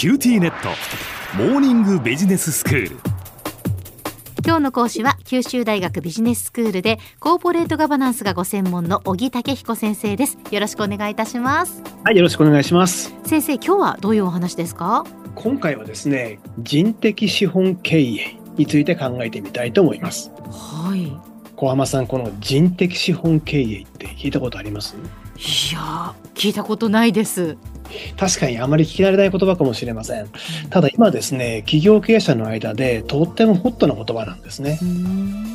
QTnet。モーニングビジネススクール。今日の講師は九州大学ビジネススクールでコーポレートガバナンスがご専門の小木武彦先生です。よろしくお願いいたします。はい、よろしくお願いします。先生今日はどういうお話ですか？今回はですね、人的資本経営について考えてみたいと思います。はい。小浜さん、この人的資本経営って聞いたことあります？いやー聞いたことないです確かにあまり聞き慣れない言葉かもしれません。ただ今ですね、企業経営者の間でとってもホットな言葉なんですね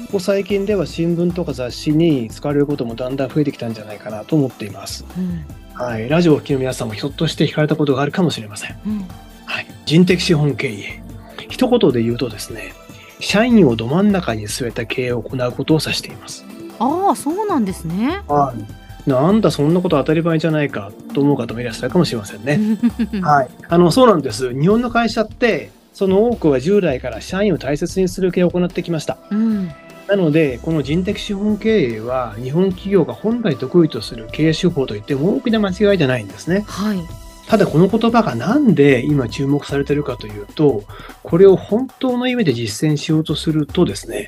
ここ最近では新聞とか雑誌に使われることもだんだん増えてきたんじゃないかなと思っています。うんはい、ラジオをお聞きの皆さんもひょっとして聞かれたことがあるかもしれません。うんはい、人的資本経営。一言で言うとですね、社員をど真ん中に据えた経営を行うことを指しています。ああそうなんですねはい。なんだ、そんなこと当たり前じゃないかと思う方もいらっしゃるかもしれませんね。は はい。あの、そうなんです。日本の会社って、その多くは従来から社員を大切にする経営を行ってきました。うんなので、この人的資本経営は、日本企業が本来得意とする経営手法といっても大きな間違いじゃないんですね。はいただこの言葉がなんで今注目されているかというと、これを本当の意味で実践しようとするとですね、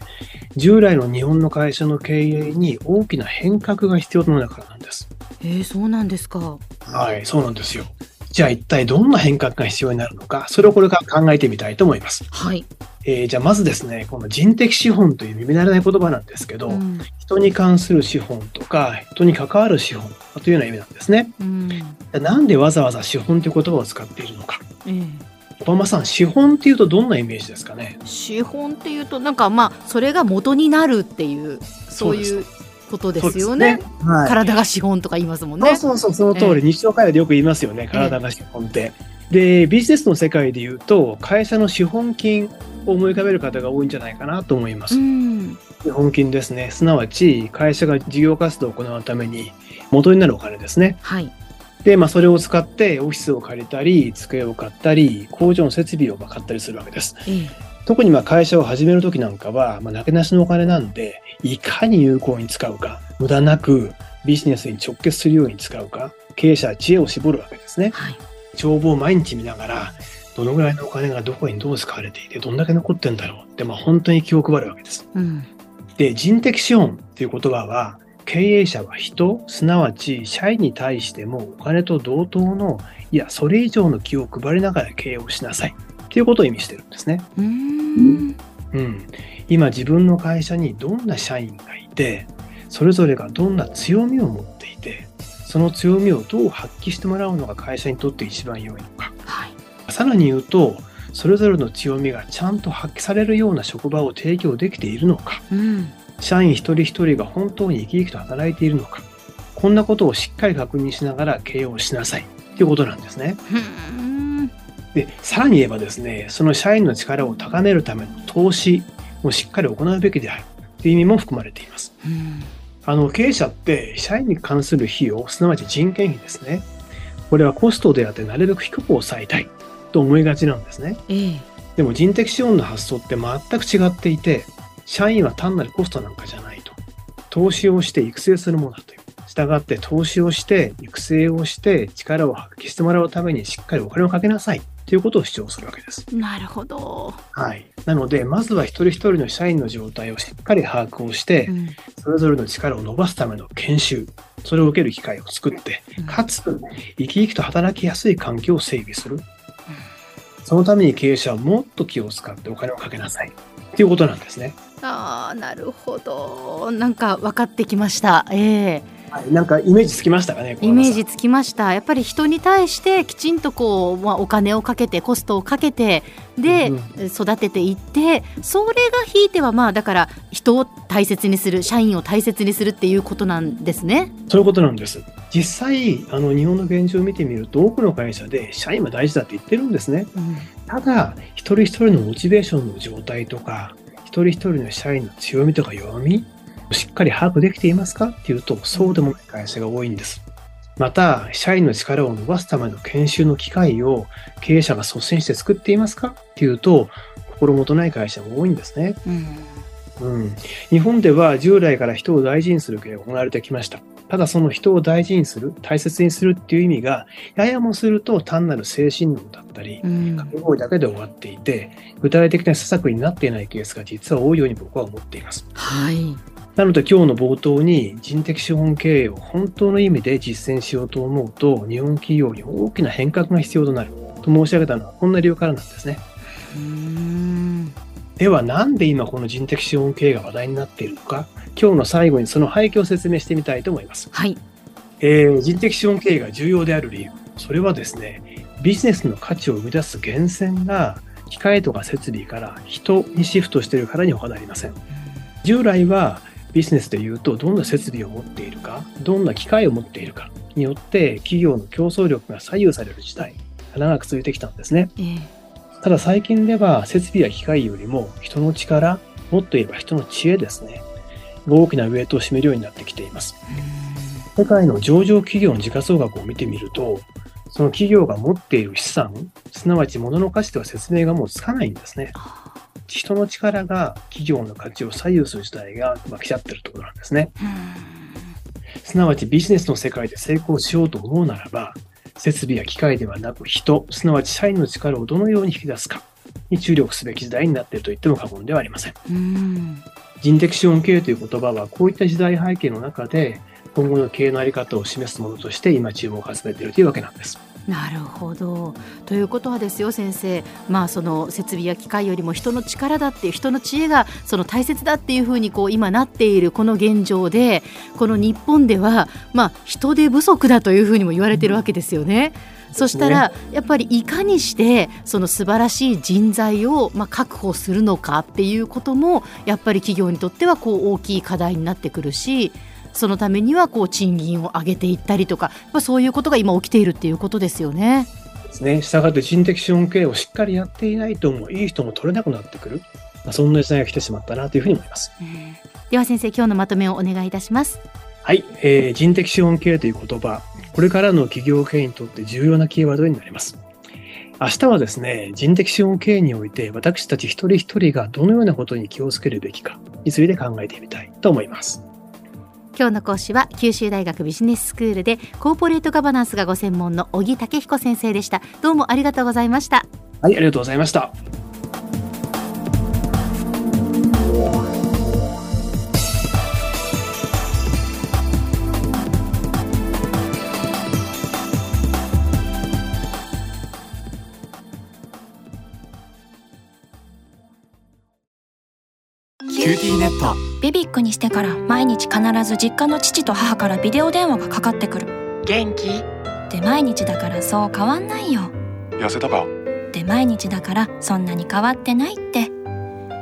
従来の日本の会社の経営に大きな変革が必要となるからなんです。えー、そうなんですかはい、そうなんですよ。じゃあ一体どんな変革が必要になるのか、それをこれから考えてみたいと思います。はい、えーじゃあまずですね、この人的資本という耳慣れない言葉なんですけど、うん人に関する資本とか、人に関わる資本というような意味なんですね。うんなんでわざわざ資本という言葉を使っているのか。えー小浜さん、資本っていうとどんなイメージですかね？資本っていうとなんかまあそれが元になるっていうそういうことですよね。はい。体が資本とか言いますもんね。そうそうそう、その通り、日常会話でよく言いますよね、体が資本って。で、ビジネスの世界で言うと、会社の資本金を思い浮かべる方が多いんじゃないかなと思います。うん資本金ですね。すなわち、会社が事業活動を行うために元になるお金ですね。はい。で、まあ、それを使ってオフィスを借りたり、机を買ったり、工場の設備をまあ買ったりするわけです。ええ特にまあ会社を始めるときなんかは、まあ、なけなしのお金なんで、いかに有効に使うか、無駄なくビジネスに直結するように使うか、経営者は知恵を絞るわけですね。はい。帳簿を毎日見ながら、どのぐらいのお金がどこにどう使われていて、どんだけ残ってんだろうって、まあ本当に気を配るわけです。うん。で、人的資本っていう言葉は、経営者は人、すなわち社員に対してもお金と同等の、いや、それ以上の気を配りながら経営をしなさいっていうことを意味してるんですね。うーん。うん、今自分の会社にどんな社員がいてそれぞれがどんな強みを持っていてその強みをどう発揮してもらうのが会社にとって一番良いのかはい。さらに言うとそれぞれの強みがちゃんと発揮されるような職場を提供できているのかうん。社員一人一人が本当に生き生きと働いているのかこんなことをしっかり確認しながら経営をしなさいということなんですね。ふーん。で、さらに言えばですね、その社員の力を高めるための投資をしっかり行うべきであるという意味も含まれています。うん。あの、経営者って社員に関する費用、すなわち人件費ですね。これはコストであってなるべく低く抑えたいと思いがちなんですね。ええでも人的資本の発想って全く違っていて、社員は単なるコストなんかじゃないと。投資をして育成するものだという。従って投資をして育成をして力を発揮してもらうためにしっかりお金をかけなさいということを主張するわけです。なるほど。はい。なので、まずは一人一人の社員の状態をしっかり把握をしてう、ん。それぞれの力を伸ばすための研修、それを受ける機会を作って、うんかつ、生き生きと働きやすい環境を整備する。そのために経営者はもっと気を使ってお金をかけなさい。っていうことなんですね。ああ、なるほど。なんか分かってきました。ええはい、なんかイメージつきましたかねイメージつきましたやっぱり人に対してきちんとこう、まあ、お金をかけてコストをかけてで、うん育てていってそれがひいてはまあだから人を大切にする社員を大切にするっていうことなんですね。そういうことなんです。実際、あの日本の現状を見てみると、多くの会社で社員は大事だって言ってるんですね。うんただ、一人一人のモチベーションの状態とか、一人一人の社員の強みとか弱み、しっかり把握できていますか？っていうと、そうでもない会社が多いんです。また、社員の力を伸ばすための研修の機会を経営者が率先して作っていますか？っていうと、心もとない会社も多いんですね。うんうん、日本では従来から人を大事にする経営が行われてきました。ただその人を大事にする、大切にするっていう意味が、ややもすると単なる精神論だったり、うん掛け声だけで終わっていて、具体的な施策になっていないケースが実は多いように僕は思っています。はい。なので今日の冒頭に人的資本経営を本当の意味で実践しようと思うと、日本企業に大きな変革が必要となると申し上げたのはこんな理由からなんですね。ではなんで今この人的資本経営が話題になっているのか、今日の最後にその背景を説明してみたいと思います。はい。えー人的資本経営が重要である理由、それはですね、ビジネスの価値を生み出す源泉が機械とか設備から人にシフトしているからに他なりません。従来はビジネスで言うとどんな設備を持っているか、どんな機械を持っているかによって企業の競争力が左右される時代が長く続いてきたんですね。ええただ最近では設備や機械よりも人の力、もっと言えば人の知恵ですね、が大きなウェイトを占めるようになってきています。世界の上場企業の時価総額を見てみると、その企業が持っている資産、すなわち物の価値では説明がもうつかないんですね。人の力が企業の価値を左右する時代が今来ちゃってるところなんですね。すなわちビジネスの世界で成功しようと思うならば、設備や機械ではなく人、すなわち社員の力をどのように引き出すかに注力すべき時代になっていると言っても過言ではありません。うん。人的資本経営という言葉はこういった時代背景の中で今後の経営のあり方を示すものとして今注目を集めているというわけなんです。なるほど。ということはですよ先生、まあその設備や機械よりも人の力だっていう人の知恵がその大切だっていうふうにこう今なっているこの現状で、この日本ではまあ人手不足だというふうにも言われてるわけですよね。そしたらやっぱりいかにしてその素晴らしい人材をまあ確保するのかっていうこともやっぱり企業にとってはこう大きい課題になってくるしそのためにはこう賃金を上げていったりとか、まあ、そういうことが今起きているっていうことですよね。ですね。したがって人的資本経営をしっかりやっていないともういい人も取れなくなってくる。まあ、そんな時代が来てしまったなというふうに思います。では先生今日のまとめをお願いいたします。はい、えー人的資本経営という言葉、これからの企業経営にとって重要なキーワードになります。明日はですね、人的資本経営において私たち一人一人がどのようなことに気をつけるべきかについて考えてみたいと思います。今日の講師は九州大学ビジネススクールでコーポレートガバナンスがご専門の小木武彦先生でした。どうもありがとうございました。はい、ありがとうございました。 QTnet。 BBIQ にしてから毎日必ず実家の父と母からビデオ電話がかかってくる。元気？で毎日だからそう変わんないよ。痩せたか？で毎日だからそんなに変わってないって。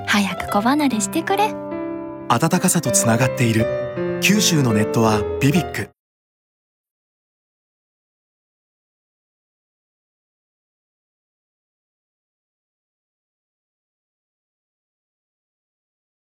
早く子離れしてくれ。温かさとつながっている。九州のネットはビビック